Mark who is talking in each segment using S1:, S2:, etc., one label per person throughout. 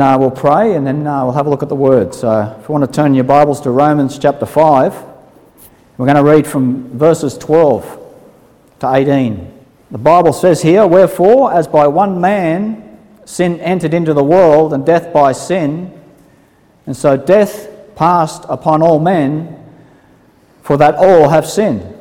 S1: uh, we'll pray and then uh, we'll have a look at the Word. So, if you want to turn your Bibles to Romans chapter 5, we're going to read from verses 12 to 18. The Bible says here, Wherefore, as by one man sin entered into the world, and death by sin, and so death passed upon all men, for that all have sinned.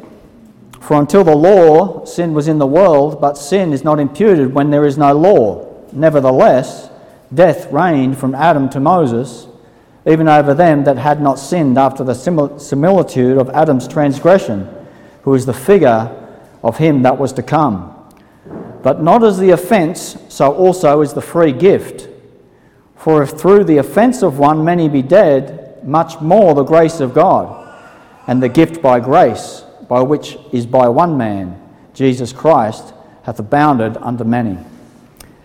S1: For until the law, sin was in the world, but sin is not imputed when there is no law. Nevertheless, death reigned from Adam to Moses, even over them that had not sinned after the similitude of Adam's transgression, who is the figure of him that was to come. But not as the offence, so also is the free gift. For if through the offence of one many be dead, much more the grace of God, and the gift by grace, by which is by one man, Jesus Christ, hath abounded unto many.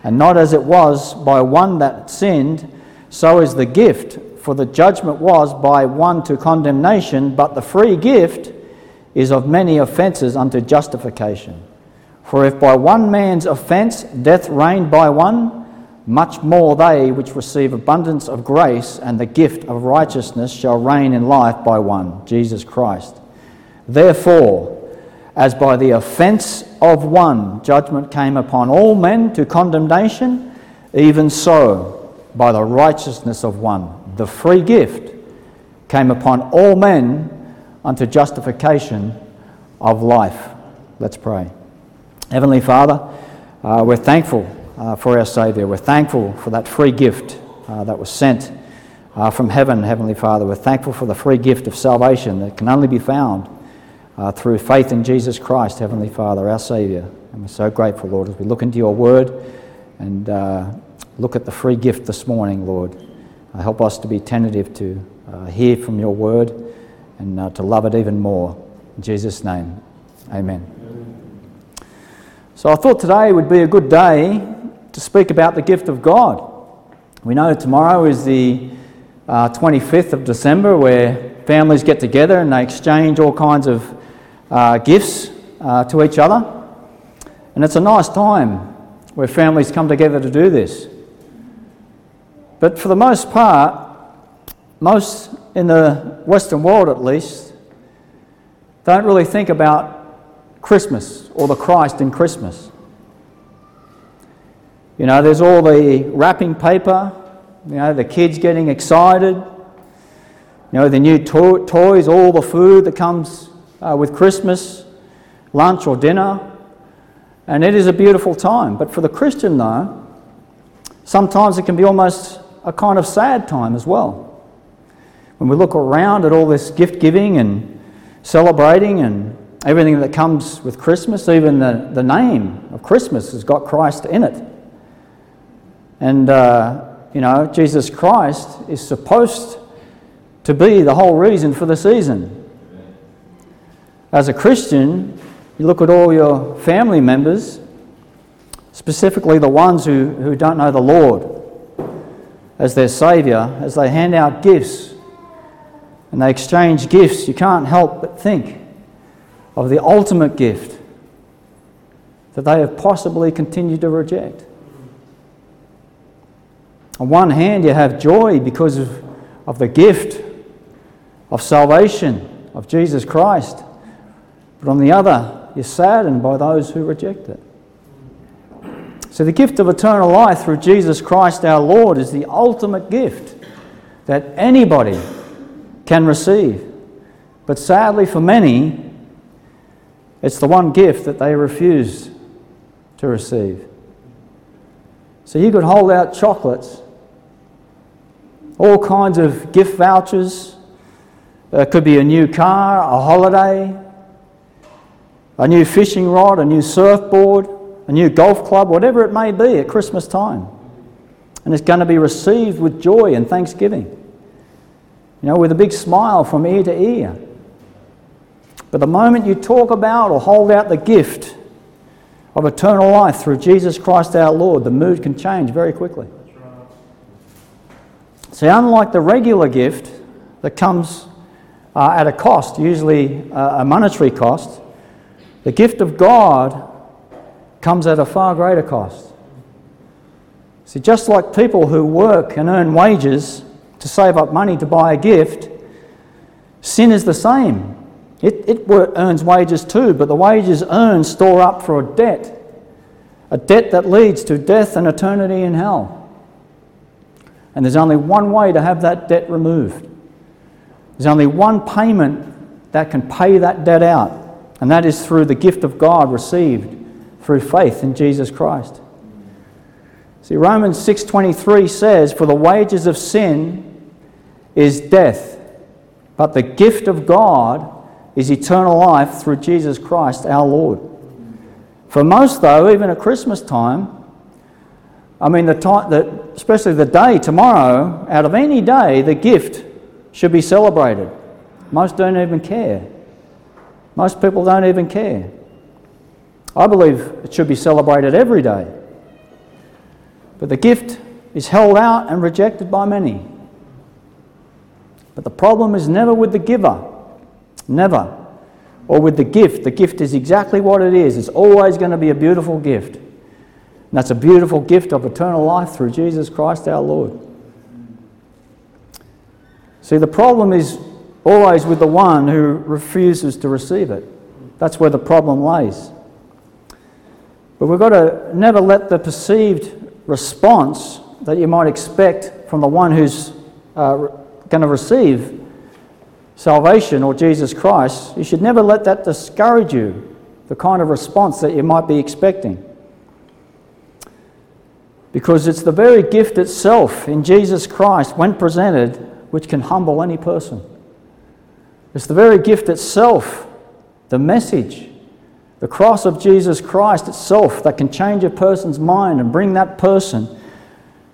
S1: And not as it was by one that sinned, so is the gift. For the judgment was by one to condemnation, but the free gift is of many offences unto justification. For if by one man's offence death reigned by one, much more they which receive abundance of grace and the gift of righteousness shall reign in life by one, Jesus Christ. Therefore, as by the offence of one judgment came upon all men to condemnation, even so, by the righteousness of one, the free gift came upon all men unto justification of life. Let's pray. Heavenly Father, uh, we're thankful uh, for our Saviour. We're thankful for that free gift uh, that was sent uh, from heaven, Heavenly Father. We're thankful for the free gift of salvation that can only be found uh, through faith in Jesus Christ, Heavenly Father, our Saviour. And we're so grateful, Lord, as we look into your word and uh, look at the free gift this morning, Lord. Uh, help us to be tentative to uh, hear from your word and uh, to love it even more. In Jesus' name, amen. amen. So I thought today would be a good day to speak about the gift of God. We know tomorrow is the uh, 25th of December, where families get together and they exchange all kinds of uh, gifts uh, to each other. And it's a nice time where families come together to do this. But for the most part, most in the Western world at least, don't really think about Christmas or the Christ in Christmas. You know, there's all the wrapping paper, you know, the kids getting excited, you know, the new to- toys, all the food that comes uh, with Christmas, lunch, or dinner. And it is a beautiful time. But for the Christian, though, sometimes it can be almost a kind of sad time as well. When we look around at all this gift giving and celebrating and everything that comes with Christmas, even the, the name of Christmas has got Christ in it. And, uh, you know, Jesus Christ is supposed to be the whole reason for the season. As a Christian, you look at all your family members, specifically the ones who, who don't know the Lord as their Saviour, as they hand out gifts and they exchange gifts, you can't help but think of the ultimate gift that they have possibly continued to reject. On one hand, you have joy because of, of the gift of salvation of Jesus Christ. But on the other, you're saddened by those who reject it. So, the gift of eternal life through Jesus Christ our Lord is the ultimate gift that anybody can receive. But sadly, for many, it's the one gift that they refuse to receive. So, you could hold out chocolates, all kinds of gift vouchers. It uh, could be a new car, a holiday, a new fishing rod, a new surfboard, a new golf club, whatever it may be at Christmas time. And it's going to be received with joy and thanksgiving, you know, with a big smile from ear to ear. But the moment you talk about or hold out the gift of eternal life through Jesus Christ our Lord, the mood can change very quickly. See, unlike the regular gift that comes uh, at a cost, usually uh, a monetary cost, the gift of God comes at a far greater cost. See, just like people who work and earn wages to save up money to buy a gift, sin is the same. It, it earns wages too, but the wages earned store up for a debt, a debt that leads to death and eternity in hell. And there's only one way to have that debt removed. There's only one payment that can pay that debt out, and that is through the gift of God received through faith in Jesus Christ. See, Romans 6:23 says, "For the wages of sin is death, but the gift of God is eternal life through Jesus Christ our Lord." For most, though, even at Christmas time, I mean, the time that, especially the day tomorrow, out of any day, the gift should be celebrated. Most don't even care. Most people don't even care. I believe it should be celebrated every day. But the gift is held out and rejected by many. But the problem is never with the giver, never, or with the gift. The gift is exactly what it is. It's always going to be a beautiful gift. And that's a beautiful gift of eternal life through Jesus Christ our Lord. See, the problem is always with the one who refuses to receive it. That's where the problem lays. But we've got to never let the perceived response that you might expect from the one who's uh, going to receive salvation or Jesus Christ, you should never let that discourage you, the kind of response that you might be expecting. Because it's the very gift itself in Jesus Christ, when presented, which can humble any person. It's the very gift itself, the message, the cross of Jesus Christ itself that can change a person's mind and bring that person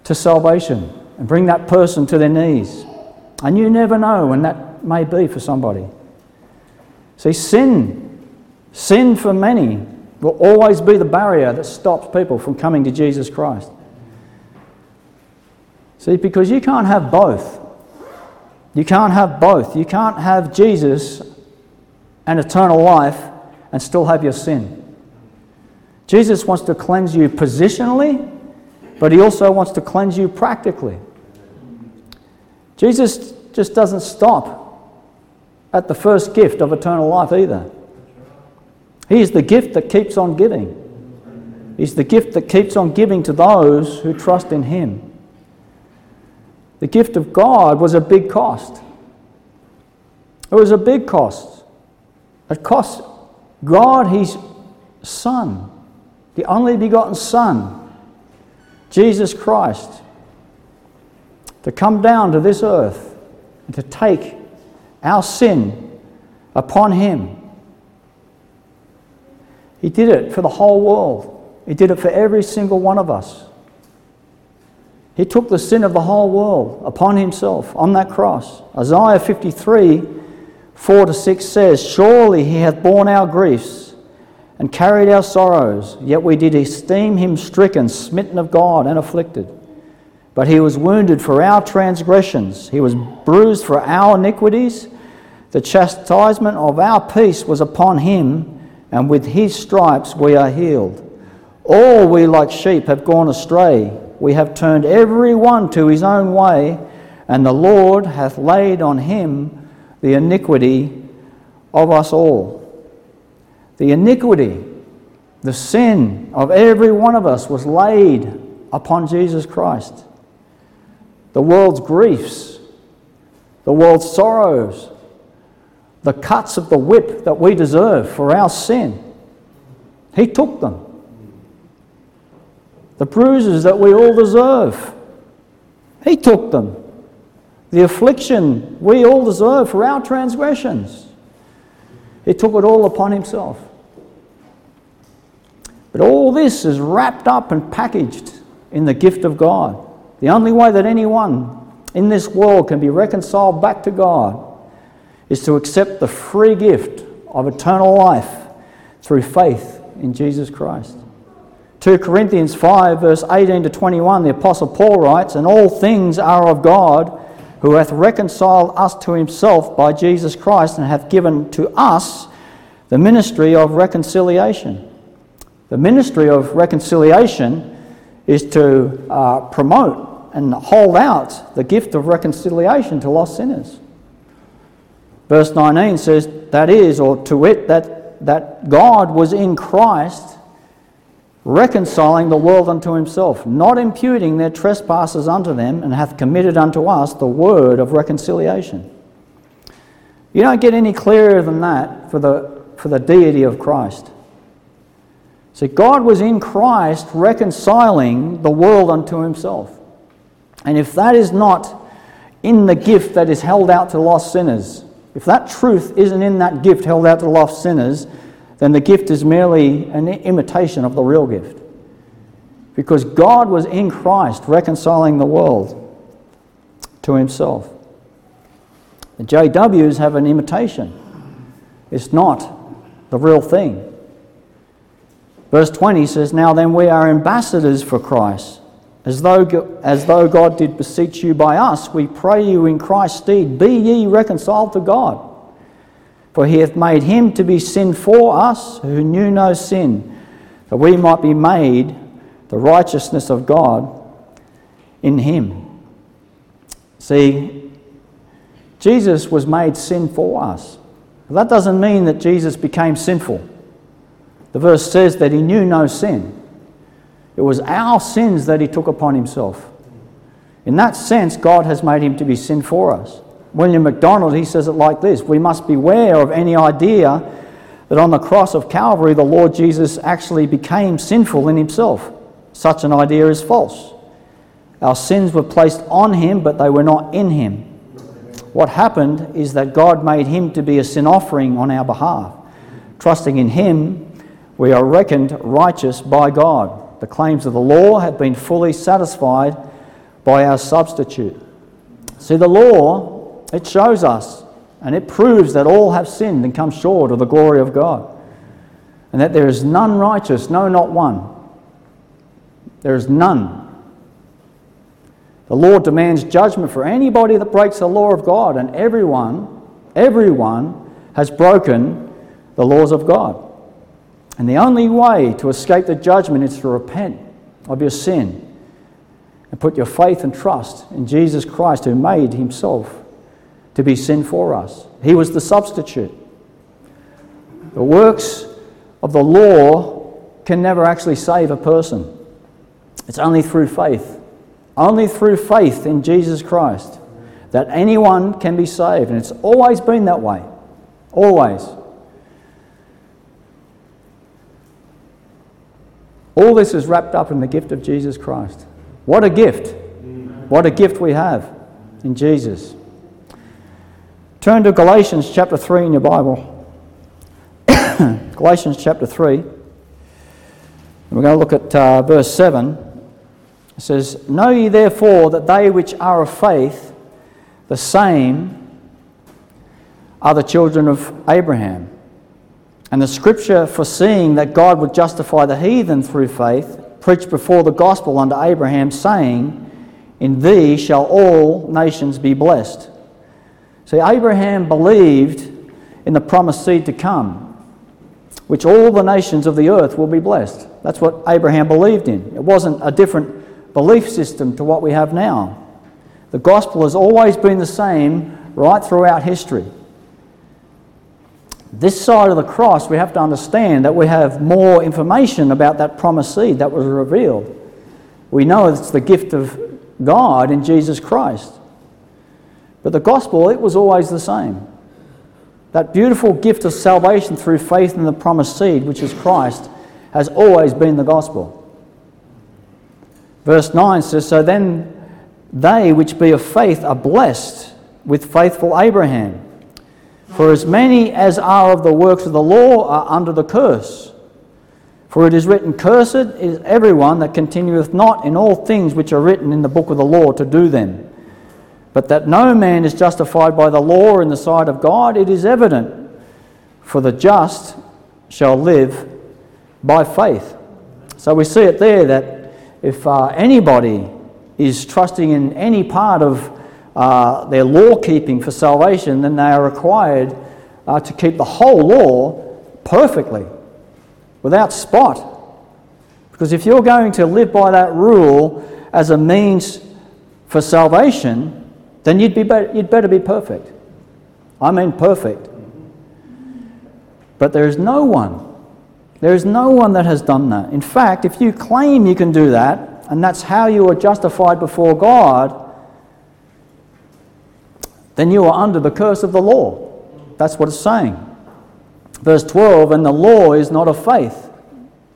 S1: to salvation and bring that person to their knees. And you never know when that may be for somebody. See, sin, sin for many will always be the barrier that stops people from coming to Jesus Christ. See, because you can't have both. You can't have both. You can't have Jesus and eternal life and still have your sin. Jesus wants to cleanse you positionally, but he also wants to cleanse you practically. Jesus just doesn't stop at the first gift of eternal life either. He is the gift that keeps on giving. He's the gift that keeps on giving to those who trust in him. The gift of God was a big cost. It was a big cost. It cost God his Son, the only begotten Son, Jesus Christ, to come down to this earth and to take our sin upon him. He did it for the whole world, He did it for every single one of us. He took the sin of the whole world upon himself on that cross. Isaiah 53 4 to 6 says, Surely he hath borne our griefs and carried our sorrows, yet we did esteem him stricken, smitten of God, and afflicted. But he was wounded for our transgressions, he was bruised for our iniquities. The chastisement of our peace was upon him, and with his stripes we are healed. All we like sheep have gone astray we have turned every one to his own way, and the Lord hath laid on him the iniquity of us all. The iniquity, the sin of every one of us was laid upon Jesus Christ. The world's griefs, the world's sorrows, the cuts of the whip that we deserve for our sin, he took them the bruises that we all deserve. He took them. The affliction we all deserve for our transgressions. He took it all upon himself. But all this is wrapped up and packaged in the gift of God. The only way that anyone in this world can be reconciled back to God is to accept the free gift of eternal life through faith in Jesus Christ. 2 Corinthians 5, verse 18 to 21, the Apostle Paul writes, And all things are of God, who hath reconciled us to himself by Jesus Christ, and hath given to us the ministry of reconciliation. The ministry of reconciliation is to uh, promote and hold out the gift of reconciliation to lost sinners. Verse 19 says, That is, or to wit, that, that God was in Christ reconciling the world unto himself, not imputing their trespasses unto them, and hath committed unto us the word of reconciliation. You don't get any clearer than that for the, for the deity of Christ. So God was in Christ reconciling the world unto himself. And if that is not in the gift that is held out to lost sinners, if that truth isn't in that gift held out to lost sinners, then the gift is merely an imitation of the real gift. Because God was in Christ reconciling the world to himself. The JWs have an imitation, it's not the real thing. Verse 20 says, Now then, we are ambassadors for Christ. As though, as though God did beseech you by us, we pray you in Christ's stead, be ye reconciled to God. For he hath made him to be sin for us who knew no sin, that we might be made the righteousness of God in him. See, Jesus was made sin for us. That doesn't mean that Jesus became sinful. The verse says that he knew no sin. It was our sins that he took upon himself. In that sense, God has made him to be sin for us. William MacDonald, he says it like this We must beware of any idea that on the cross of Calvary the Lord Jesus actually became sinful in himself. Such an idea is false. Our sins were placed on him, but they were not in him. What happened is that God made him to be a sin offering on our behalf. Trusting in him, we are reckoned righteous by God. The claims of the law have been fully satisfied by our substitute. See, the law it shows us and it proves that all have sinned and come short of the glory of God, and that there is none righteous, no, not one. There is none. The Lord demands judgment for anybody that breaks the law of God, and everyone, everyone has broken the laws of God. And the only way to escape the judgment is to repent of your sin and put your faith and trust in Jesus Christ, who made himself to be sin for us. He was the substitute. The works of the law can never actually save a person, it's only through faith. Only through faith in Jesus Christ that anyone can be saved. And it's always been that way. Always. All this is wrapped up in the gift of Jesus Christ. What a gift! What a gift we have in Jesus. Turn to Galatians chapter 3 in your Bible. Galatians chapter 3. We're going to look at uh, verse 7. It says, Know ye therefore that they which are of faith, the same are the children of Abraham. And the scripture, foreseeing that God would justify the heathen through faith, preached before the gospel unto Abraham, saying, In thee shall all nations be blessed. See, Abraham believed in the promised seed to come, which all the nations of the earth will be blessed. That's what Abraham believed in. It wasn't a different belief system to what we have now. The gospel has always been the same right throughout history. This side of the cross, we have to understand that we have more information about that promised seed that was revealed. We know it's the gift of God in Jesus Christ. But the gospel, it was always the same. That beautiful gift of salvation through faith in the promised seed, which is Christ, has always been the gospel. Verse 9 says, So then they which be of faith are blessed with faithful Abraham. For as many as are of the works of the law are under the curse. For it is written, Cursed is everyone that continueth not in all things which are written in the book of the law to do them. But that no man is justified by the law in the sight of God, it is evident. For the just shall live by faith. So we see it there that if uh, anybody is trusting in any part of uh, their law keeping for salvation, then they are required uh, to keep the whole law perfectly, without spot. Because if you're going to live by that rule as a means for salvation, then you'd, be be- you'd better be perfect. I mean, perfect. But there is no one. There is no one that has done that. In fact, if you claim you can do that, and that's how you are justified before God, then you are under the curse of the law. That's what it's saying. Verse 12 And the law is not of faith,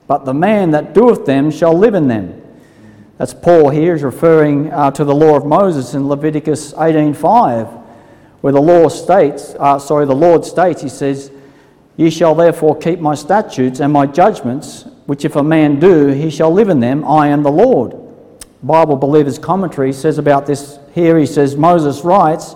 S1: but the man that doeth them shall live in them. That's Paul here is referring uh, to the law of Moses in Leviticus 18:5, where the law states, uh, sorry, the Lord states, he says, "Ye shall therefore keep my statutes and my judgments, which if a man do, he shall live in them. I am the Lord." Bible Believers Commentary says about this here, he says, Moses writes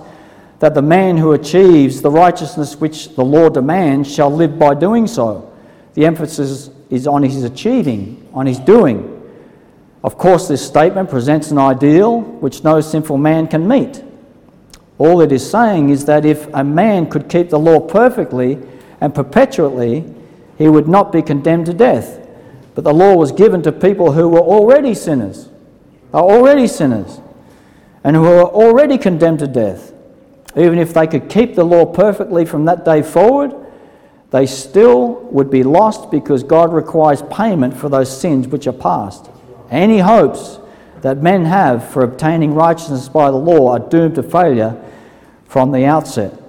S1: that the man who achieves the righteousness which the law demands shall live by doing so. The emphasis is on his achieving, on his doing. Of course, this statement presents an ideal which no sinful man can meet. All it is saying is that if a man could keep the law perfectly and perpetually, he would not be condemned to death. But the law was given to people who were already sinners, are already sinners, and who are already condemned to death. Even if they could keep the law perfectly from that day forward, they still would be lost because God requires payment for those sins which are past. Any hopes that men have for obtaining righteousness by the law are doomed to failure from the outset.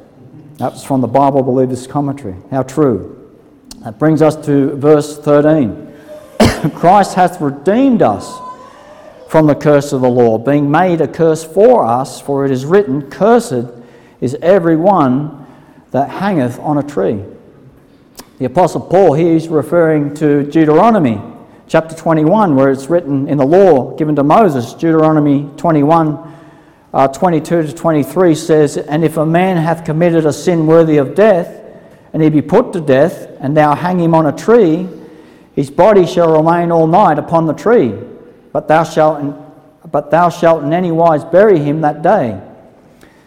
S1: That's from the Bible Believers Commentary. How true. That brings us to verse 13. Christ hath redeemed us from the curse of the law, being made a curse for us, for it is written, Cursed is every one that hangeth on a tree. The Apostle Paul here is referring to Deuteronomy chapter 21, where it's written in the law given to Moses, Deuteronomy 21 uh, 22 to 23 says, And if a man hath committed a sin worthy of death, and he be put to death, and thou hang him on a tree, his body shall remain all night upon the tree, but thou shalt in, but thou shalt in any wise bury him that day.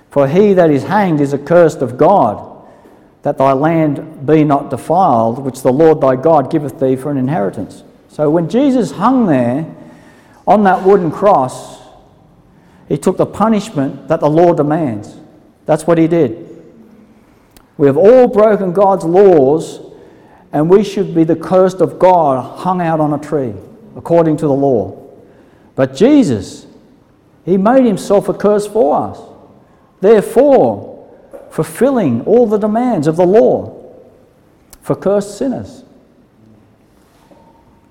S1: For he that is hanged is accursed of God, that thy land be not defiled, which the Lord thy God giveth thee for an inheritance. So when Jesus hung there on that wooden cross, he took the punishment that the law demands. That's what he did. We have all broken God's laws, and we should be the cursed of God hung out on a tree, according to the law. But Jesus, he made himself a curse for us, therefore, fulfilling all the demands of the law for cursed sinners.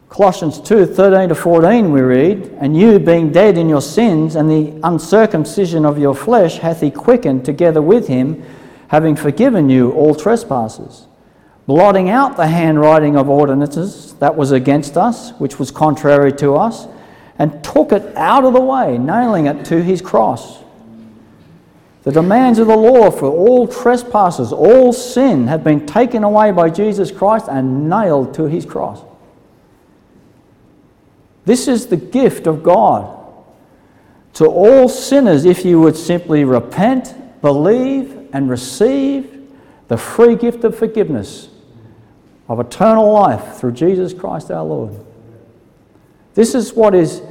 S1: Colossians 2 13 to 14, we read, And you, being dead in your sins and the uncircumcision of your flesh, hath he quickened together with him, having forgiven you all trespasses, blotting out the handwriting of ordinances that was against us, which was contrary to us, and took it out of the way, nailing it to his cross. The demands of the law for all trespasses, all sin, have been taken away by Jesus Christ and nailed to his cross. This is the gift of God to all sinners if you would simply repent, believe, and receive the free gift of forgiveness of eternal life through Jesus Christ our Lord. This is what is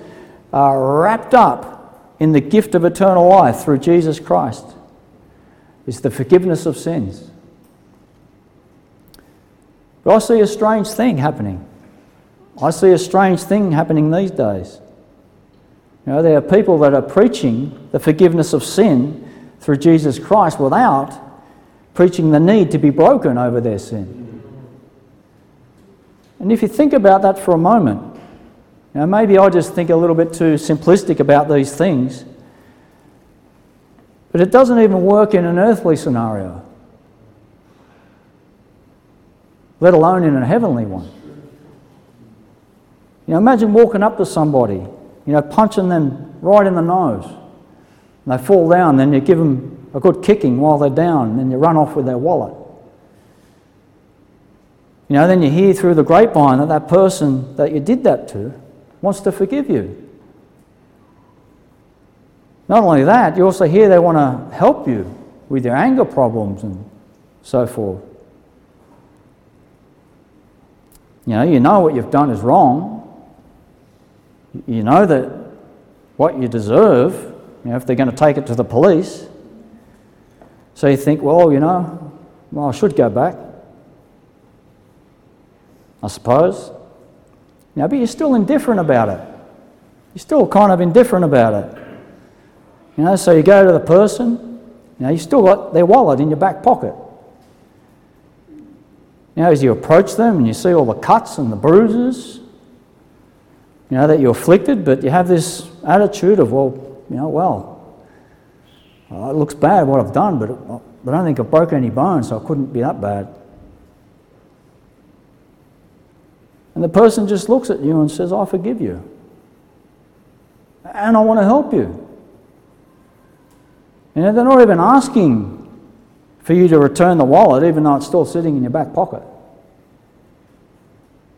S1: uh, wrapped up in the gift of eternal life through Jesus Christ. It's the forgiveness of sins. But I see a strange thing happening. I see a strange thing happening these days. You know, there are people that are preaching the forgiveness of sin through Jesus Christ without preaching the need to be broken over their sin. And if you think about that for a moment, you know, maybe I just think a little bit too simplistic about these things, but it doesn't even work in an earthly scenario, let alone in a heavenly one. You know, imagine walking up to somebody, you know, punching them right in the nose. And they fall down, then you give them a good kicking while they're down, and then you run off with their wallet. You know, then you hear through the grapevine that that person that you did that to wants to forgive you. Not only that, you also hear they want to help you with your anger problems and so forth. You know, you know what you've done is wrong, you know that what you deserve, you know, if they're going to take it to the police. So you think, well, you know, well, I should go back. I suppose. Now, but you're still indifferent about it. You're still kind of indifferent about it. You know, so you go to the person, you know, you still got their wallet in your back pocket. You know, as you approach them and you see all the cuts and the bruises, you know, that you're afflicted, but you have this attitude of, well, you know, well, well it looks bad what I've done, but, but I don't think I've broken any bones, so I couldn't be that bad. And the person just looks at you and says, I forgive you. And I want to help you. You know, they're not even asking for you to return the wallet, even though it's still sitting in your back pocket.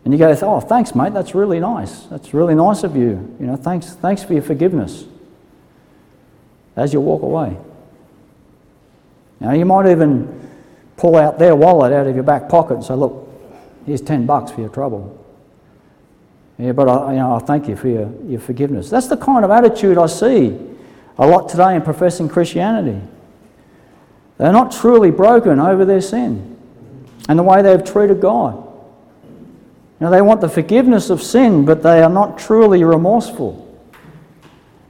S1: And you go, oh, thanks, mate. That's really nice. That's really nice of you. You know, thanks, thanks for your forgiveness. As you walk away. Now, you might even pull out their wallet out of your back pocket and say, look, here's 10 bucks for your trouble. Yeah, but I, you know, I thank you for your, your forgiveness. That's the kind of attitude I see a lot today in professing Christianity. They're not truly broken over their sin and the way they've treated God. Now, they want the forgiveness of sin, but they are not truly remorseful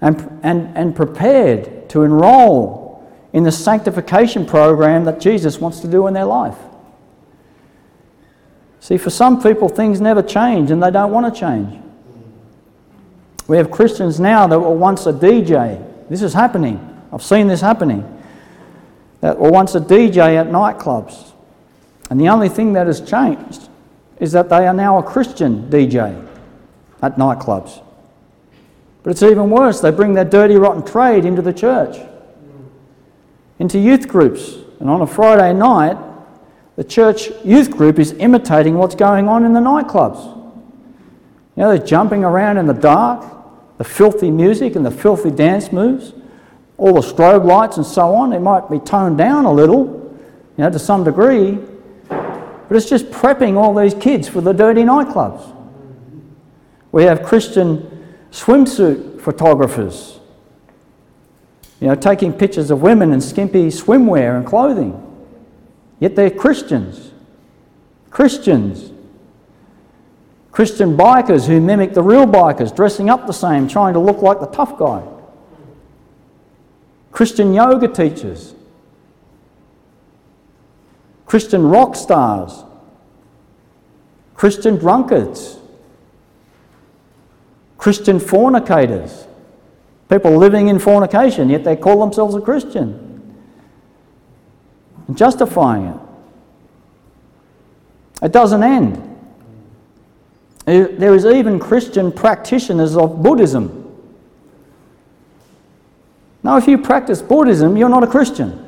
S1: and, and, and prepared to enroll in the sanctification program that Jesus wants to do in their life. See, for some people, things never change and they don't want to change. We have Christians now that were once a DJ. This is happening. I've seen this happening. That were once a DJ at nightclubs. And the only thing that has changed is that they are now a Christian DJ at nightclubs. But it's even worse, they bring their dirty, rotten trade into the church, into youth groups. And on a Friday night, the church youth group is imitating what's going on in the nightclubs. You know, they're jumping around in the dark, the filthy music and the filthy dance moves, all the strobe lights and so on. It might be toned down a little, you know, to some degree, but it's just prepping all these kids for the dirty nightclubs. We have Christian swimsuit photographers, you know, taking pictures of women in skimpy swimwear and clothing. Yet they're Christians. Christians. Christian bikers who mimic the real bikers, dressing up the same, trying to look like the tough guy. Christian yoga teachers Christian rock stars, Christian drunkards, Christian fornicators, people living in fornication, yet they call themselves a Christian and justifying it. It doesn't end. Uh, there is even Christian practitioners of Buddhism. Now, if you practice Buddhism, you're not a Christian.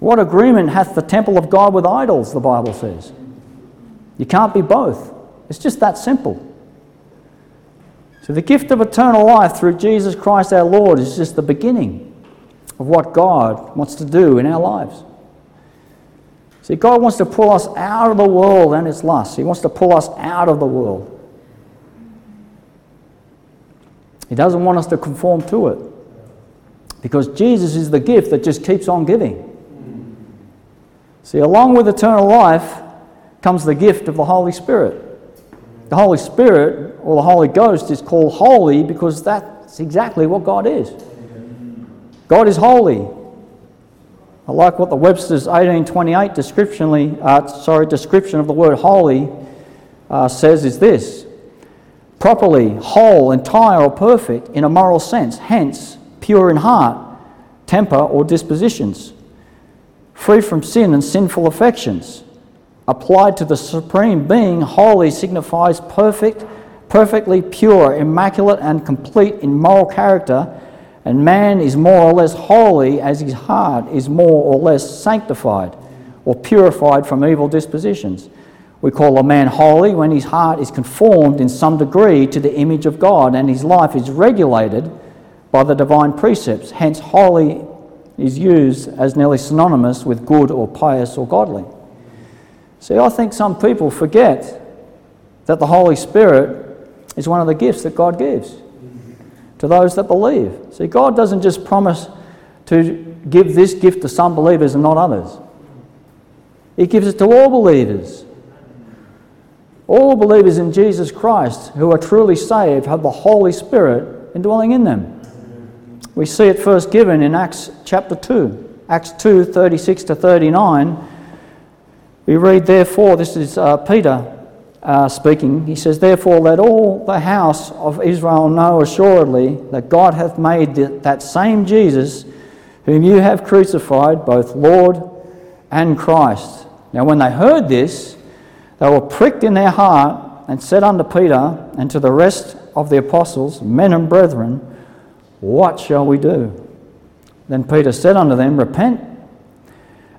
S1: What agreement hath the temple of God with idols, the Bible says? You can't be both. It's just that simple. So, the gift of eternal life through Jesus Christ our Lord is just the beginning of what God wants to do in our lives. See, God wants to pull us out of the world and its lusts, He wants to pull us out of the world. He doesn't want us to conform to it because Jesus is the gift that just keeps on giving. See, along with eternal life comes the gift of the Holy Spirit. The Holy Spirit, or the Holy Ghost, is called holy because that's exactly what God is. God is holy. I like what the Webster's 1828 descriptionally, uh, sorry, description of the word holy uh, says is this properly, whole, entire, or perfect in a moral sense, hence pure in heart, temper, or dispositions free from sin and sinful affections. Applied to the Supreme Being, holy signifies perfect, perfectly pure, immaculate, and complete in moral character, and man is more or less holy as his heart is more or less sanctified or purified from evil dispositions. We call a man holy when his heart is conformed in some degree to the image of God and his life is regulated by the divine precepts. Hence, holy is used as nearly synonymous with good or pious or godly. See, I think some people forget that the Holy Spirit is one of the gifts that God gives to those that believe. See, God doesn't just promise to give this gift to some believers and not others, He gives it to all believers. All believers in Jesus Christ who are truly saved have the Holy Spirit indwelling in them. We see it first given in Acts chapter 2, Acts 2 36 to 39. We read, therefore, this is uh, Peter uh, speaking. He says, Therefore, let all the house of Israel know assuredly that God hath made th- that same Jesus, whom you have crucified, both Lord and Christ. Now, when they heard this, they were pricked in their heart and said unto Peter and to the rest of the apostles, Men and brethren, what shall we do? Then Peter said unto them, Repent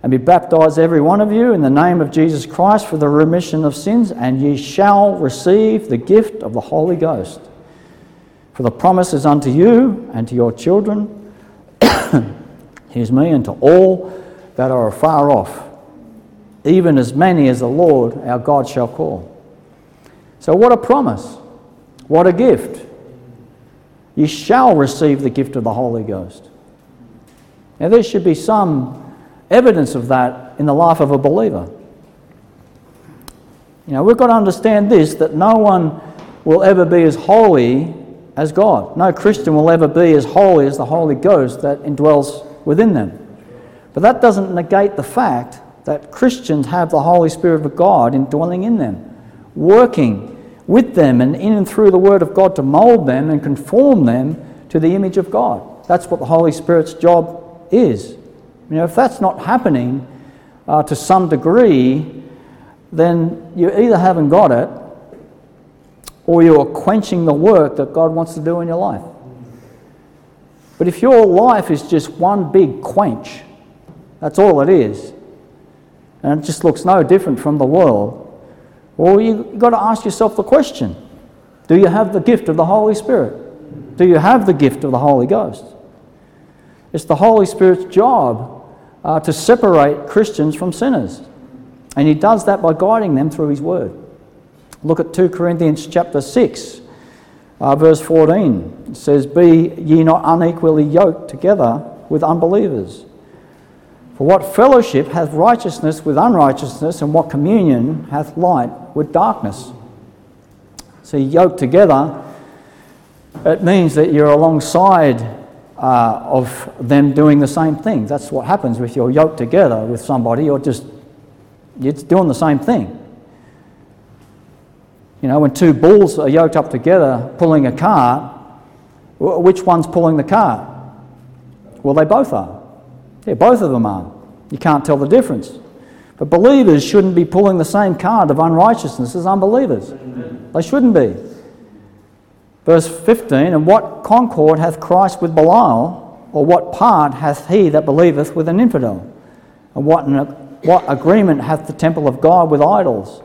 S1: and be baptized, every one of you, in the name of Jesus Christ for the remission of sins, and ye shall receive the gift of the Holy Ghost. For the promise is unto you and to your children, excuse me, and to all that are afar off, even as many as the Lord our God shall call. So, what a promise! What a gift! You shall receive the gift of the Holy Ghost. Now, there should be some evidence of that in the life of a believer. You know, we've got to understand this that no one will ever be as holy as God. No Christian will ever be as holy as the Holy Ghost that indwells within them. But that doesn't negate the fact that Christians have the Holy Spirit of God indwelling in them, working with them and in and through the Word of God to mold them and conform them to the image of God. That's what the Holy Spirit's job is. You know, if that's not happening uh, to some degree, then you either haven't got it or you're quenching the work that God wants to do in your life. But if your life is just one big quench, that's all it is, and it just looks no different from the world, well, you've got to ask yourself the question Do you have the gift of the Holy Spirit? Do you have the gift of the Holy Ghost? It's the Holy Spirit's job uh, to separate Christians from sinners. And he does that by guiding them through his word. Look at 2 Corinthians chapter 6, uh, verse 14. It says, Be ye not unequally yoked together with unbelievers. For what fellowship hath righteousness with unrighteousness, and what communion hath light with darkness? So, yoked together, it means that you're alongside uh, of them doing the same thing. That's what happens if you're yoked together with somebody, you're just you're doing the same thing. You know, when two bulls are yoked up together pulling a cart, which one's pulling the cart? Well, they both are. Yeah, both of them are. You can't tell the difference. But believers shouldn't be pulling the same card of unrighteousness as unbelievers. They shouldn't be. Verse 15 And what concord hath Christ with Belial? Or what part hath he that believeth with an infidel? And what, what agreement hath the temple of God with idols?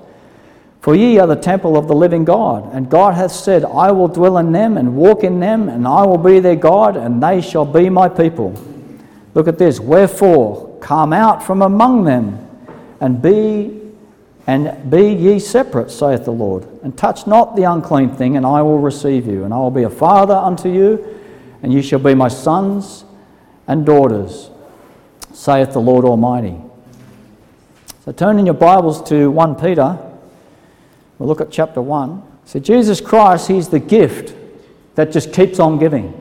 S1: For ye are the temple of the living God, and God hath said, I will dwell in them and walk in them, and I will be their God, and they shall be my people. Look at this. Wherefore, come out from among them and be and be ye separate, saith the Lord, and touch not the unclean thing, and I will receive you, and I will be a father unto you, and ye shall be my sons and daughters, saith the Lord Almighty. So turn in your Bibles to 1 Peter. We'll look at chapter 1. So Jesus Christ, he's the gift that just keeps on giving.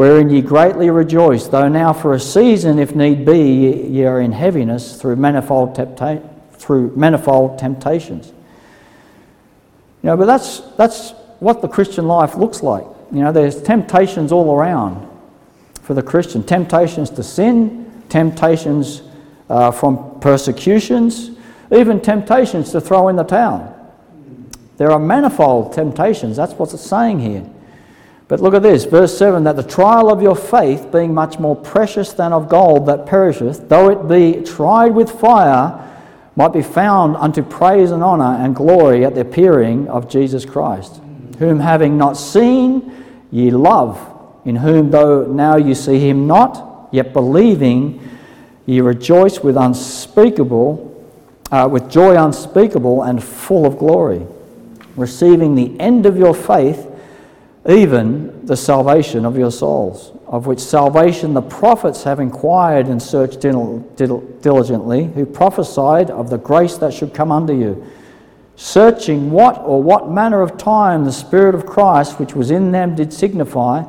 S1: wherein ye greatly rejoice, though now for a season, if need be, ye are in heaviness through manifold, tempta- through manifold temptations. You know, but that's, that's what the Christian life looks like. You know, there's temptations all around for the Christian temptations to sin, temptations uh, from persecutions, even temptations to throw in the towel. There are manifold temptations. That's what it's saying here. But look at this, verse 7 that the trial of your faith, being much more precious than of gold that perisheth, though it be tried with fire, might be found unto praise and honour and glory at the appearing of Jesus Christ, whom having not seen, ye love, in whom though now you see him not, yet believing, ye rejoice with unspeakable, uh, with joy unspeakable and full of glory, receiving the end of your faith even the salvation of your souls, of which salvation the prophets have inquired and searched diligently, who prophesied of the grace that should come under you, searching what or what manner of time the Spirit of Christ which was in them did signify,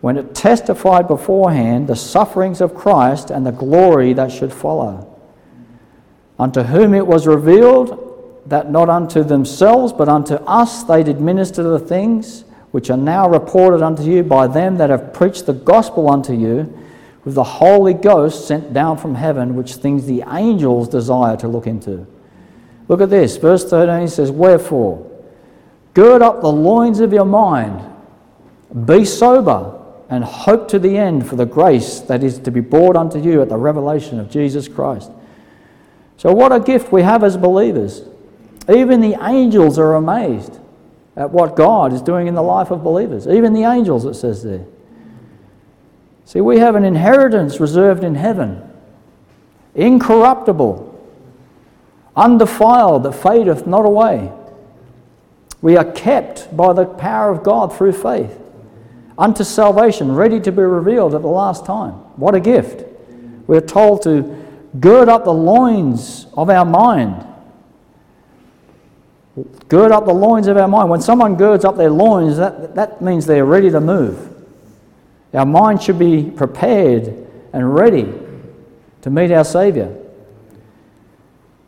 S1: when it testified beforehand the sufferings of Christ and the glory that should follow. Unto whom it was revealed that not unto themselves, but unto us they did minister the things which are now reported unto you by them that have preached the gospel unto you, with the Holy Ghost sent down from heaven, which things the angels desire to look into. Look at this, verse 13 says, Wherefore, gird up the loins of your mind, be sober, and hope to the end for the grace that is to be brought unto you at the revelation of Jesus Christ. So, what a gift we have as believers. Even the angels are amazed at what God is doing in the life of believers, even the angels, it says there. See, we have an inheritance reserved in heaven, incorruptible, undefiled, that fadeth not away. We are kept by the power of God through faith unto salvation, ready to be revealed at the last time. What a gift! We're told to gird up the loins of our mind Gird up the loins of our mind. When someone girds up their loins, that, that means they're ready to move. Our mind should be prepared and ready to meet our Saviour.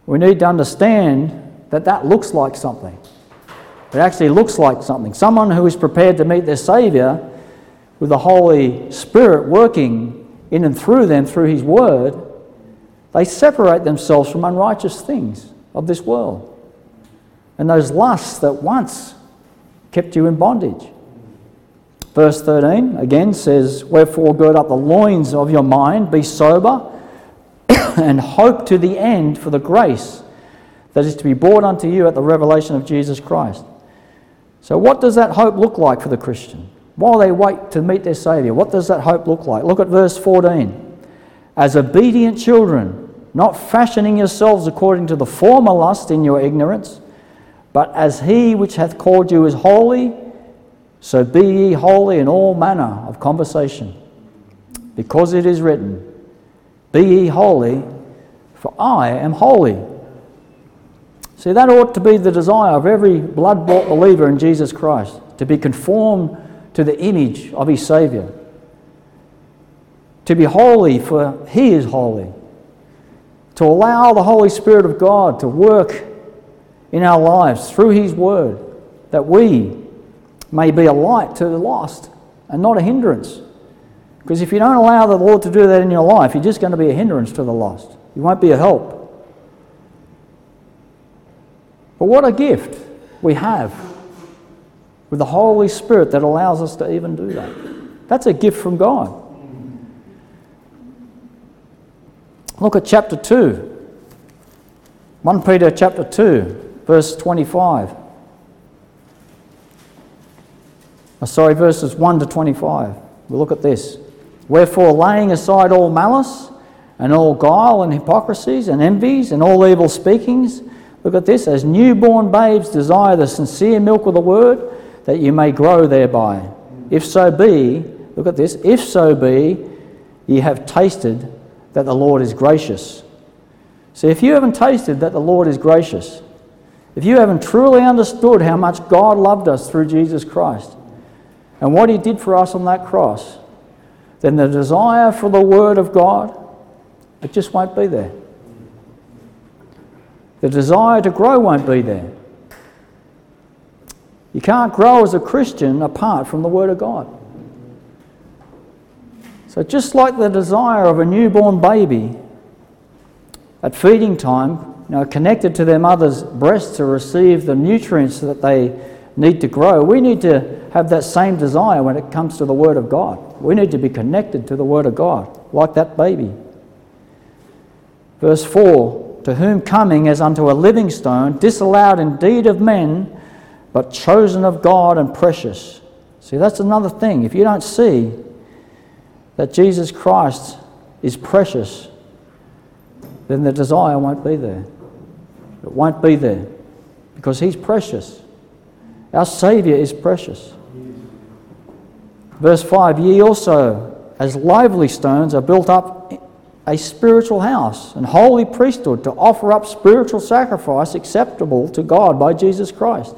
S1: We need to understand that that looks like something. It actually looks like something. Someone who is prepared to meet their Saviour with the Holy Spirit working in and through them through His Word, they separate themselves from unrighteous things of this world and those lusts that once kept you in bondage. Verse 13 again says, Wherefore gird up the loins of your mind, be sober, and hope to the end for the grace that is to be brought unto you at the revelation of Jesus Christ. So, what does that hope look like for the Christian? While they wait to meet their Saviour, what does that hope look like? Look at verse 14. As obedient children, not fashioning yourselves according to the former lust in your ignorance but as he which hath called you is holy, so be ye holy in all manner of conversation. Because it is written, Be ye holy, for I am holy. See, that ought to be the desire of every blood bought believer in Jesus Christ, to be conformed to the image of his Saviour. To be holy, for he is holy. To allow the Holy Spirit of God to work in our lives through His Word, that we may be a light to the lost and not a hindrance. Because if you don't allow the Lord to do that in your life, you're just going to be a hindrance to the lost. You won't be a help. But what a gift we have with the Holy Spirit that allows us to even do that. That's a gift from God. Look at chapter 2. 1 Peter chapter 2 verse 25. Uh, sorry, verses 1 to 25. we look at this. Wherefore, laying aside all malice and all guile and hypocrisies and envies and all evil speakings, look at this as newborn babes desire the sincere milk of the word that you may grow thereby. If so be, look at this, if so be, ye have tasted that the Lord is gracious. See, if you haven't tasted that the Lord is gracious, if you haven't truly understood how much God loved us through Jesus Christ and what He did for us on that cross, then the desire for the Word of God, it just won't be there. The desire to grow won't be there. You can't grow as a Christian apart from the Word of God. So, just like the desire of a newborn baby at feeding time you know, connected to their mother's breast to receive the nutrients that they need to grow. We need to have that same desire when it comes to the Word of God. We need to be connected to the Word of God, like that baby. Verse 4 To whom coming as unto a living stone, disallowed indeed of men, but chosen of God and precious. See, that's another thing. If you don't see that Jesus Christ is precious, then the desire won't be there. It won't be there because He's precious. Our Saviour is precious. Verse 5 Ye also, as lively stones, are built up a spiritual house and holy priesthood to offer up spiritual sacrifice acceptable to God by Jesus Christ.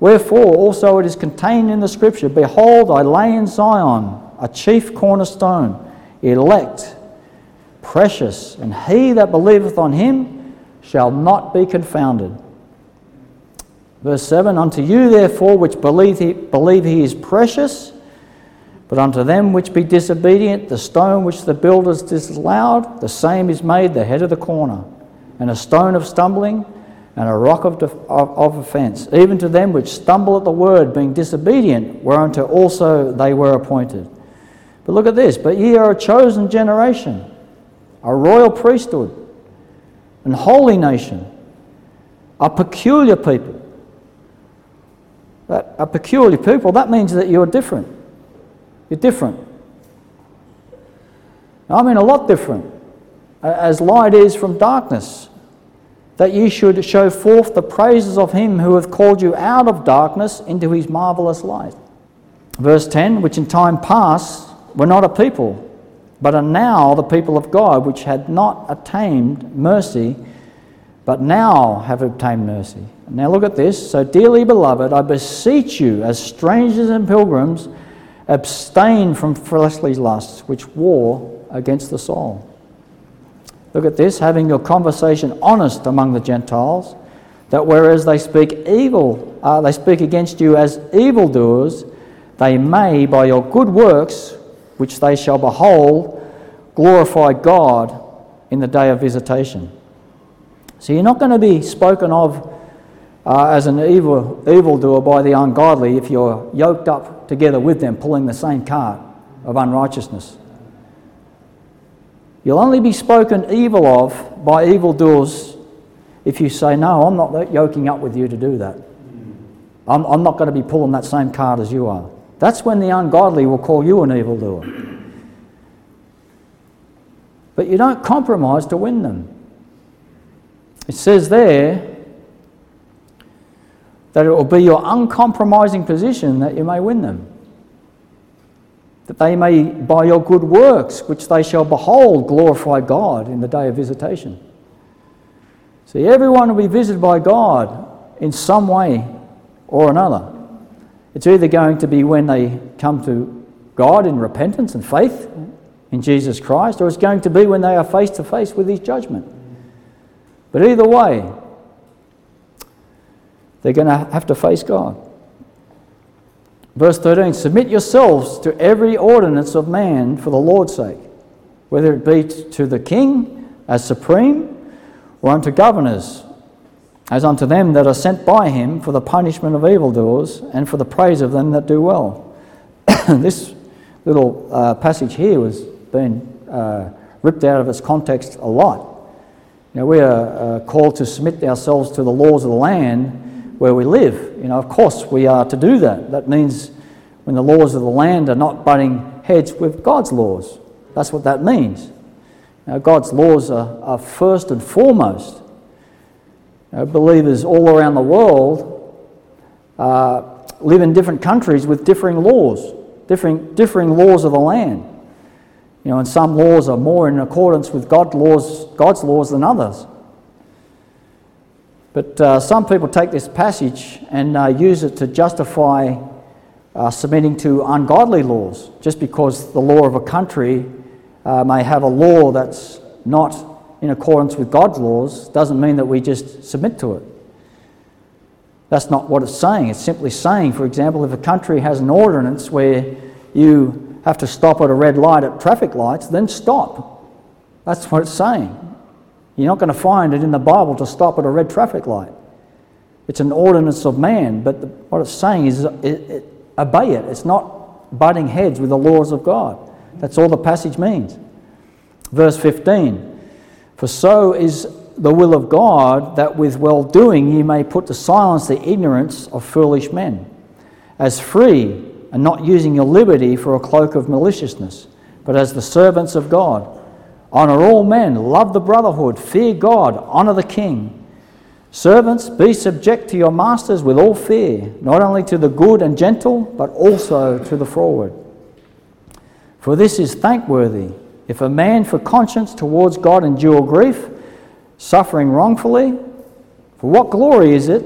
S1: Wherefore also it is contained in the Scripture Behold, I lay in Zion a chief cornerstone, elect, precious, and he that believeth on him shall not be confounded. Verse 7 Unto you, therefore, which believe he, believe he is precious, but unto them which be disobedient, the stone which the builders disallowed, the same is made the head of the corner, and a stone of stumbling, and a rock of, def- of, of offence, even to them which stumble at the word, being disobedient, whereunto also they were appointed. But look at this, but ye are a chosen generation, a royal priesthood and holy nation, a peculiar people. That, a peculiar people, that means that you're different. You're different. I mean, a lot different. As light is from darkness, that ye should show forth the praises of him who hath called you out of darkness into his marvellous light. Verse 10 Which in time past were not a people but are now the people of God, which had not attained mercy, but now have obtained mercy. Now look at this. So, dearly beloved, I beseech you, as strangers and pilgrims, abstain from fleshly lusts, which war against the soul. Look at this having your conversation honest among the Gentiles, that whereas they speak evil, uh, they speak against you as evildoers, they may, by your good works, which they shall behold, glorify God in the day of visitation. So you're not going to be spoken of uh, as an evil evildoer by the ungodly if you're yoked up together with them, pulling the same cart of unrighteousness. You'll only be spoken evil of by evildoers if you say, No, I'm not yoking up with you to do that. I'm, I'm not going to be pulling that same cart as you are. That's when the ungodly will call you an evildoer. But you don't compromise to win them. It says there that it will be your uncompromising position that you may win them. That they may, by your good works, which they shall behold, glorify God in the day of visitation. See, everyone will be visited by God in some way or another. It's either going to be when they come to God in repentance and faith in Jesus Christ, or it's going to be when they are face to face with His judgment. But either way, they're going to have to face God. Verse 13 Submit yourselves to every ordinance of man for the Lord's sake, whether it be to the king as supreme, or unto governors as unto them that are sent by him for the punishment of evildoers and for the praise of them that do well. this little uh, passage here was being uh, ripped out of its context a lot. You know, we are uh, called to submit ourselves to the laws of the land where we live. You know, of course, we are to do that. That means when the laws of the land are not butting heads with God's laws. That's what that means. Now, God's laws are, are first and foremost know, uh, believers all around the world uh, live in different countries with differing laws, differing, differing laws of the land. You know, and some laws are more in accordance with God laws, God's laws than others. But uh, some people take this passage and uh, use it to justify uh, submitting to ungodly laws, just because the law of a country uh, may have a law that's not in accordance with God's laws doesn't mean that we just submit to it. That's not what it's saying. It's simply saying, for example, if a country has an ordinance where you have to stop at a red light at traffic lights, then stop. That's what it's saying. You're not going to find it in the Bible to stop at a red traffic light. It's an ordinance of man, but the, what it's saying is it, it, obey it. It's not butting heads with the laws of God. That's all the passage means. Verse 15 for so is the will of God that with well doing ye may put to silence the ignorance of foolish men, as free and not using your liberty for a cloak of maliciousness, but as the servants of God. Honour all men, love the brotherhood, fear God, honour the king. Servants, be subject to your masters with all fear, not only to the good and gentle, but also to the forward. For this is thankworthy if a man for conscience towards God endure grief, suffering wrongfully, for what glory is it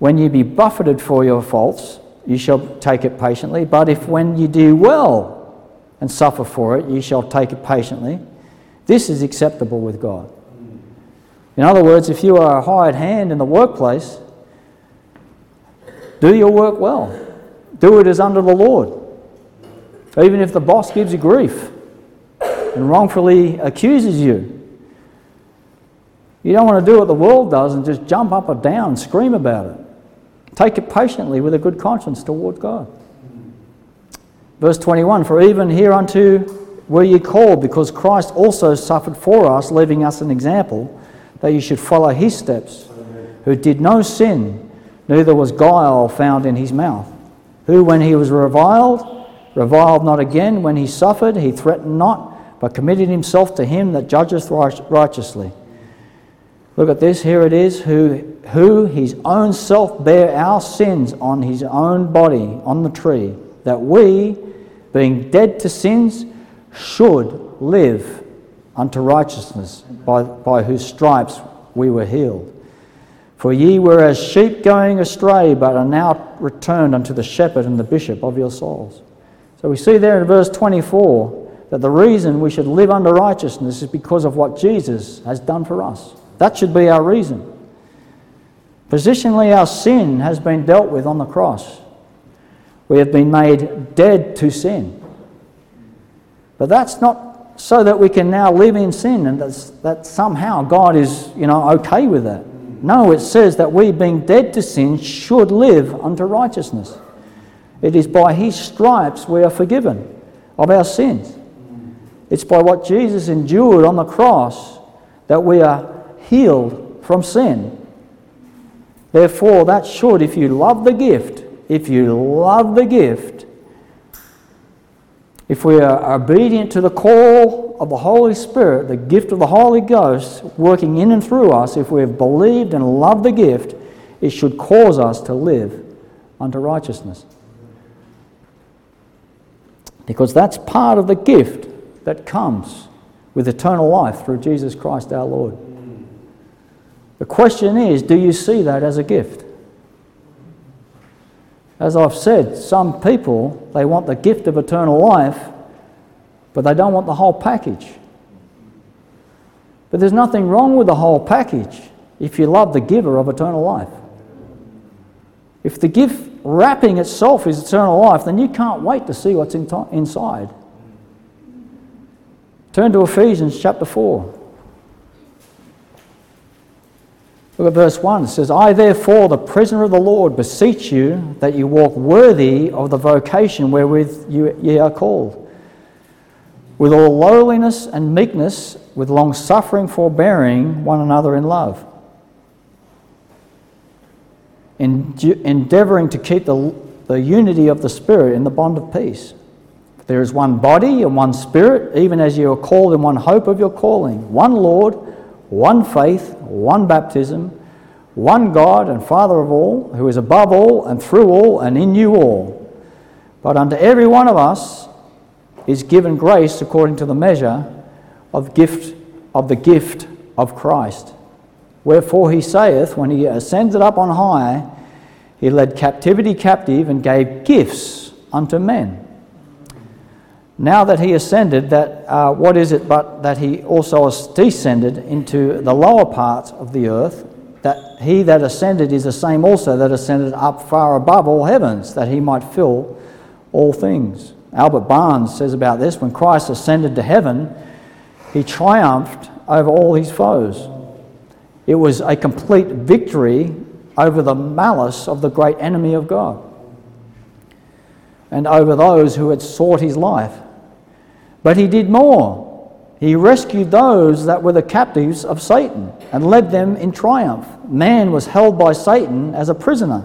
S1: when ye be buffeted for your faults, ye shall take it patiently? But if when ye do well and suffer for it, ye shall take it patiently, this is acceptable with God. In other words, if you are a hired hand in the workplace, do your work well. Do it as under the Lord. Even if the boss gives you grief, and wrongfully accuses you. You don't want to do what the world does and just jump up or down, and scream about it. Take it patiently with a good conscience toward God. Verse 21 For even hereunto were ye called, because Christ also suffered for us, leaving us an example, that you should follow his steps, who did no sin, neither was guile found in his mouth, who, when he was reviled, reviled not again, when he suffered, he threatened not but committed himself to him that judgeth righteously. Look at this, here it is, who, who his own self bare our sins on his own body, on the tree, that we, being dead to sins, should live unto righteousness, by, by whose stripes we were healed. For ye were as sheep going astray, but are now returned unto the shepherd and the bishop of your souls. So we see there in verse 24 that the reason we should live under righteousness is because of what Jesus has done for us. That should be our reason. Positionally, our sin has been dealt with on the cross. We have been made dead to sin. But that's not so that we can now live in sin and that's, that somehow God is, you know, okay with that. No, it says that we, being dead to sin, should live unto righteousness. It is by his stripes we are forgiven of our sins. It's by what Jesus endured on the cross that we are healed from sin. Therefore, that should, if you love the gift, if you love the gift, if we are obedient to the call of the Holy Spirit, the gift of the Holy Ghost working in and through us, if we have believed and loved the gift, it should cause us to live unto righteousness. Because that's part of the gift that comes with eternal life through Jesus Christ our Lord. The question is do you see that as a gift? As I've said, some people, they want the gift of eternal life, but they don't want the whole package. But there's nothing wrong with the whole package if you love the giver of eternal life. If the gift wrapping itself is eternal life, then you can't wait to see what's in inside. Turn to Ephesians chapter 4. Look at verse 1. It says, I therefore, the prisoner of the Lord, beseech you that you walk worthy of the vocation wherewith you, ye are called, with all lowliness and meekness, with long suffering, forbearing one another in love, endeavoring to keep the, the unity of the Spirit in the bond of peace. There is one body and one spirit, even as you are called in one hope of your calling, one Lord, one faith, one baptism, one God and Father of all, who is above all and through all and in you all. But unto every one of us is given grace according to the measure of gift of the gift of Christ. Wherefore he saith, when he ascended up on high, he led captivity captive and gave gifts unto men. Now that he ascended, that uh, what is it but that he also descended into the lower parts of the earth? That he that ascended is the same also that ascended up far above all heavens, that he might fill all things. Albert Barnes says about this when Christ ascended to heaven, he triumphed over all his foes. It was a complete victory over the malice of the great enemy of God and over those who had sought his life. But he did more. He rescued those that were the captives of Satan and led them in triumph. Man was held by Satan as a prisoner,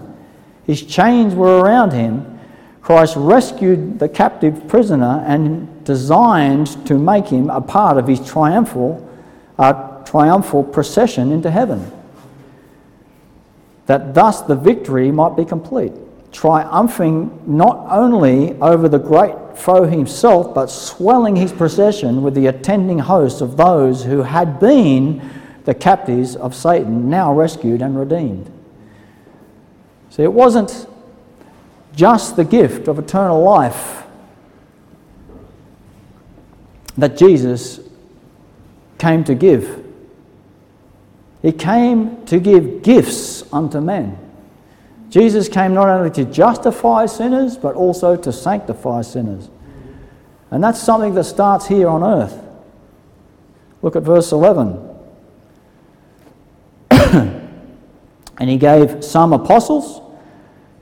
S1: his chains were around him. Christ rescued the captive prisoner and designed to make him a part of his triumphal, uh, triumphal procession into heaven, that thus the victory might be complete triumphing not only over the great foe himself, but swelling his procession with the attending hosts of those who had been the captives of Satan, now rescued and redeemed. See, it wasn't just the gift of eternal life that Jesus came to give. He came to give gifts unto men. Jesus came not only to justify sinners, but also to sanctify sinners. And that's something that starts here on earth. Look at verse 11. and he gave some apostles,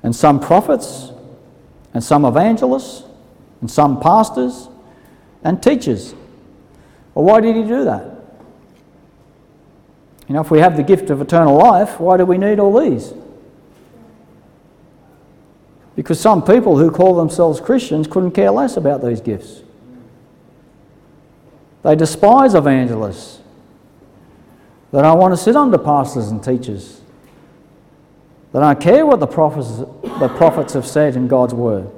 S1: and some prophets, and some evangelists, and some pastors, and teachers. Well, why did he do that? You know, if we have the gift of eternal life, why do we need all these? Because some people who call themselves Christians couldn't care less about these gifts. They despise evangelists. They don't want to sit under pastors and teachers. They don't care what the prophets, the prophets have said in God's word.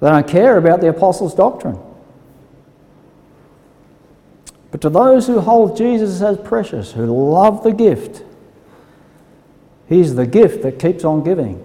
S1: They don't care about the apostles' doctrine. But to those who hold Jesus as precious, who love the gift, He's the gift that keeps on giving.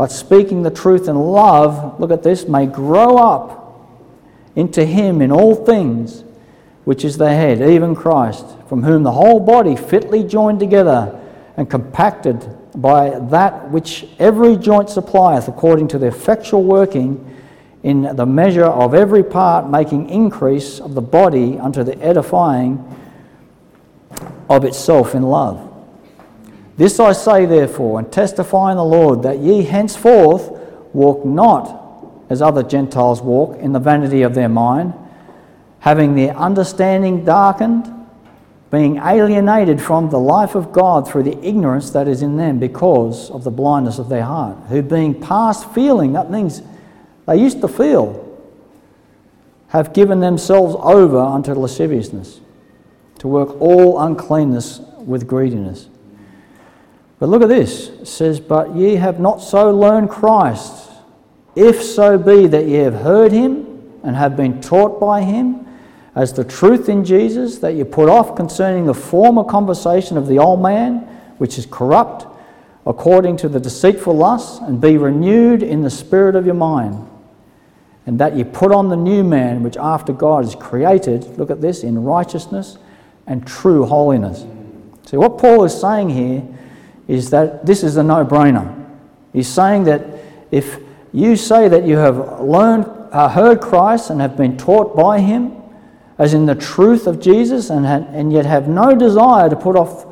S1: but speaking the truth in love, look at this, may grow up into him in all things, which is the head, even Christ, from whom the whole body fitly joined together and compacted by that which every joint supplieth according to the effectual working in the measure of every part making increase of the body unto the edifying of itself in love this I say, therefore, and testify in the Lord, that ye henceforth walk not as other Gentiles walk in the vanity of their mind, having their understanding darkened, being alienated from the life of God through the ignorance that is in them because of the blindness of their heart, who being past feeling, that means they used to feel, have given themselves over unto lasciviousness, to work all uncleanness with greediness. But look at this. It says, But ye have not so learned Christ, if so be that ye have heard him and have been taught by him, as the truth in Jesus, that ye put off concerning the former conversation of the old man, which is corrupt, according to the deceitful lusts, and be renewed in the spirit of your mind. And that ye put on the new man, which after God is created, look at this, in righteousness and true holiness. See, what Paul is saying here is that this is a no brainer. He's saying that if you say that you have learned, uh, heard Christ and have been taught by him, as in the truth of Jesus, and, ha- and yet have no desire to put off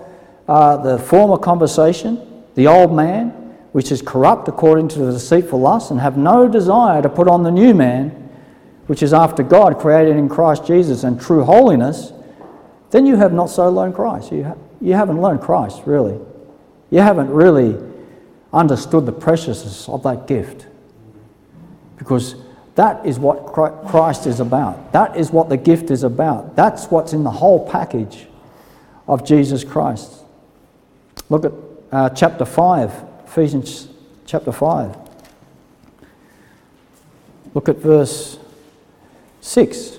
S1: uh, the former conversation, the old man, which is corrupt according to the deceitful lust, and have no desire to put on the new man, which is after God, created in Christ Jesus and true holiness, then you have not so learned Christ. You, ha- you haven't learned Christ, really. You haven't really understood the preciousness of that gift. Because that is what Christ is about. That is what the gift is about. That's what's in the whole package of Jesus Christ. Look at uh, chapter 5, Ephesians chapter 5. Look at verse 6.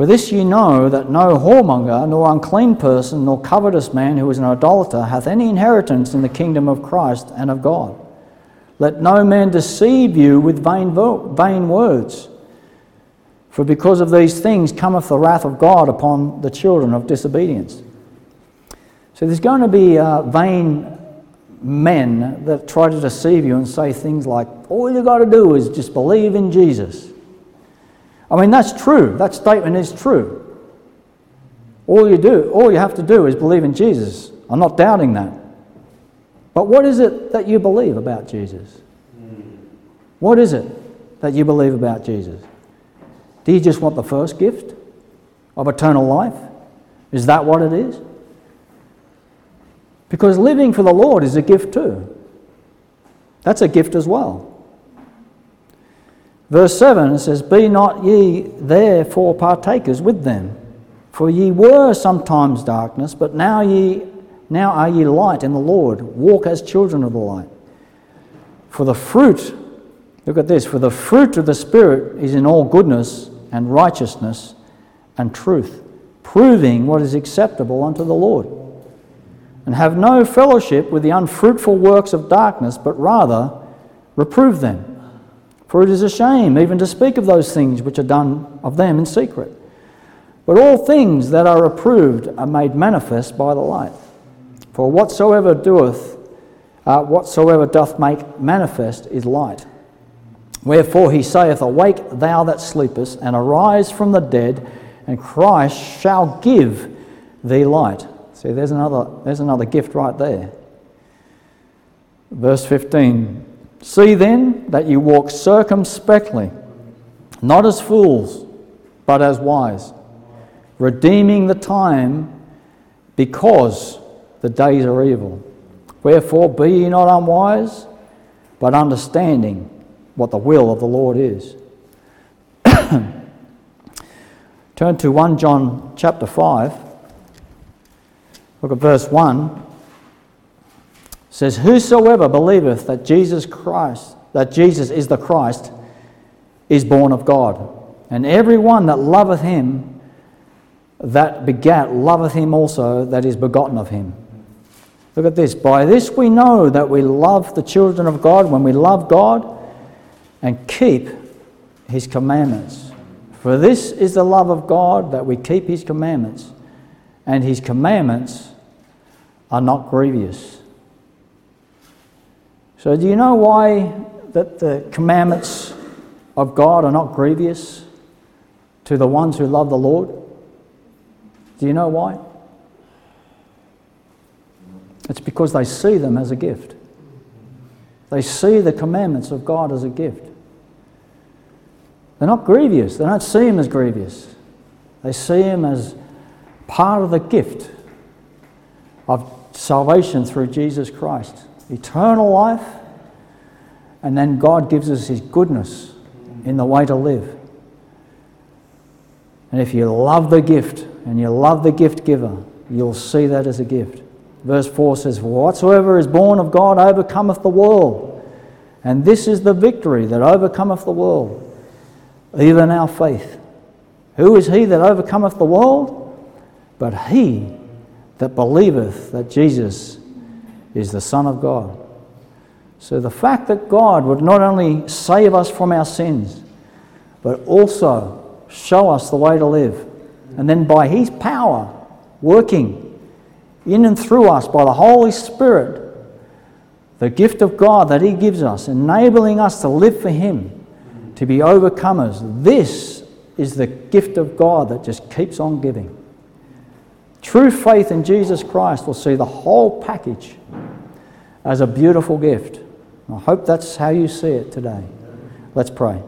S1: For this ye know that no whoremonger, nor unclean person, nor covetous man who is an idolater hath any inheritance in the kingdom of Christ and of God. Let no man deceive you with vain, vo- vain words. For because of these things cometh the wrath of God upon the children of disobedience. So there's going to be uh, vain men that try to deceive you and say things like, all you've got to do is just believe in Jesus. I mean, that's true. That statement is true. All you do, all you have to do is believe in Jesus. I'm not doubting that. But what is it that you believe about Jesus? What is it that you believe about Jesus? Do you just want the first gift of eternal life? Is that what it is? Because living for the Lord is a gift too. That's a gift as well. Verse 7 says, Be not ye therefore partakers with them, for ye were sometimes darkness, but now ye now are ye light in the Lord. Walk as children of the light. For the fruit, look at this, for the fruit of the Spirit is in all goodness and righteousness and truth, proving what is acceptable unto the Lord. And have no fellowship with the unfruitful works of darkness, but rather reprove them. For it is a shame even to speak of those things which are done of them in secret. But all things that are approved are made manifest by the light. For whatsoever doeth, uh, whatsoever doth make manifest is light. Wherefore he saith, Awake, thou that sleepest, and arise from the dead, and Christ shall give thee light. See, there's another, there's another gift right there. Verse 15 See then that you walk circumspectly, not as fools, but as wise, redeeming the time because the days are evil. Wherefore be ye not unwise, but understanding what the will of the Lord is. Turn to 1 John chapter 5. Look at verse 1 says, Whosoever believeth that Jesus Christ, that Jesus is the Christ, is born of God. And every one that loveth him that begat loveth him also that is begotten of him. Look at this. By this we know that we love the children of God when we love God and keep his commandments. For this is the love of God that we keep his commandments, and his commandments are not grievous. So, do you know why that the commandments of God are not grievous to the ones who love the Lord? Do you know why? It's because they see them as a gift. They see the commandments of God as a gift. They're not grievous. They don't see Him as grievous. They see Him as part of the gift of salvation through Jesus Christ eternal life, and then God gives us His goodness in the way to live. And if you love the gift and you love the gift giver, you'll see that as a gift. Verse 4 says, Whatsoever is born of God overcometh the world. And this is the victory that overcometh the world, even our faith. Who is he that overcometh the world? But he that believeth that Jesus is the Son of God. So the fact that God would not only save us from our sins, but also show us the way to live, and then by His power working in and through us by the Holy Spirit, the gift of God that He gives us, enabling us to live for Him, to be overcomers. This is the gift of God that just keeps on giving. True faith in Jesus Christ will see the whole package as a beautiful gift. I hope that's how you see it today. Let's pray.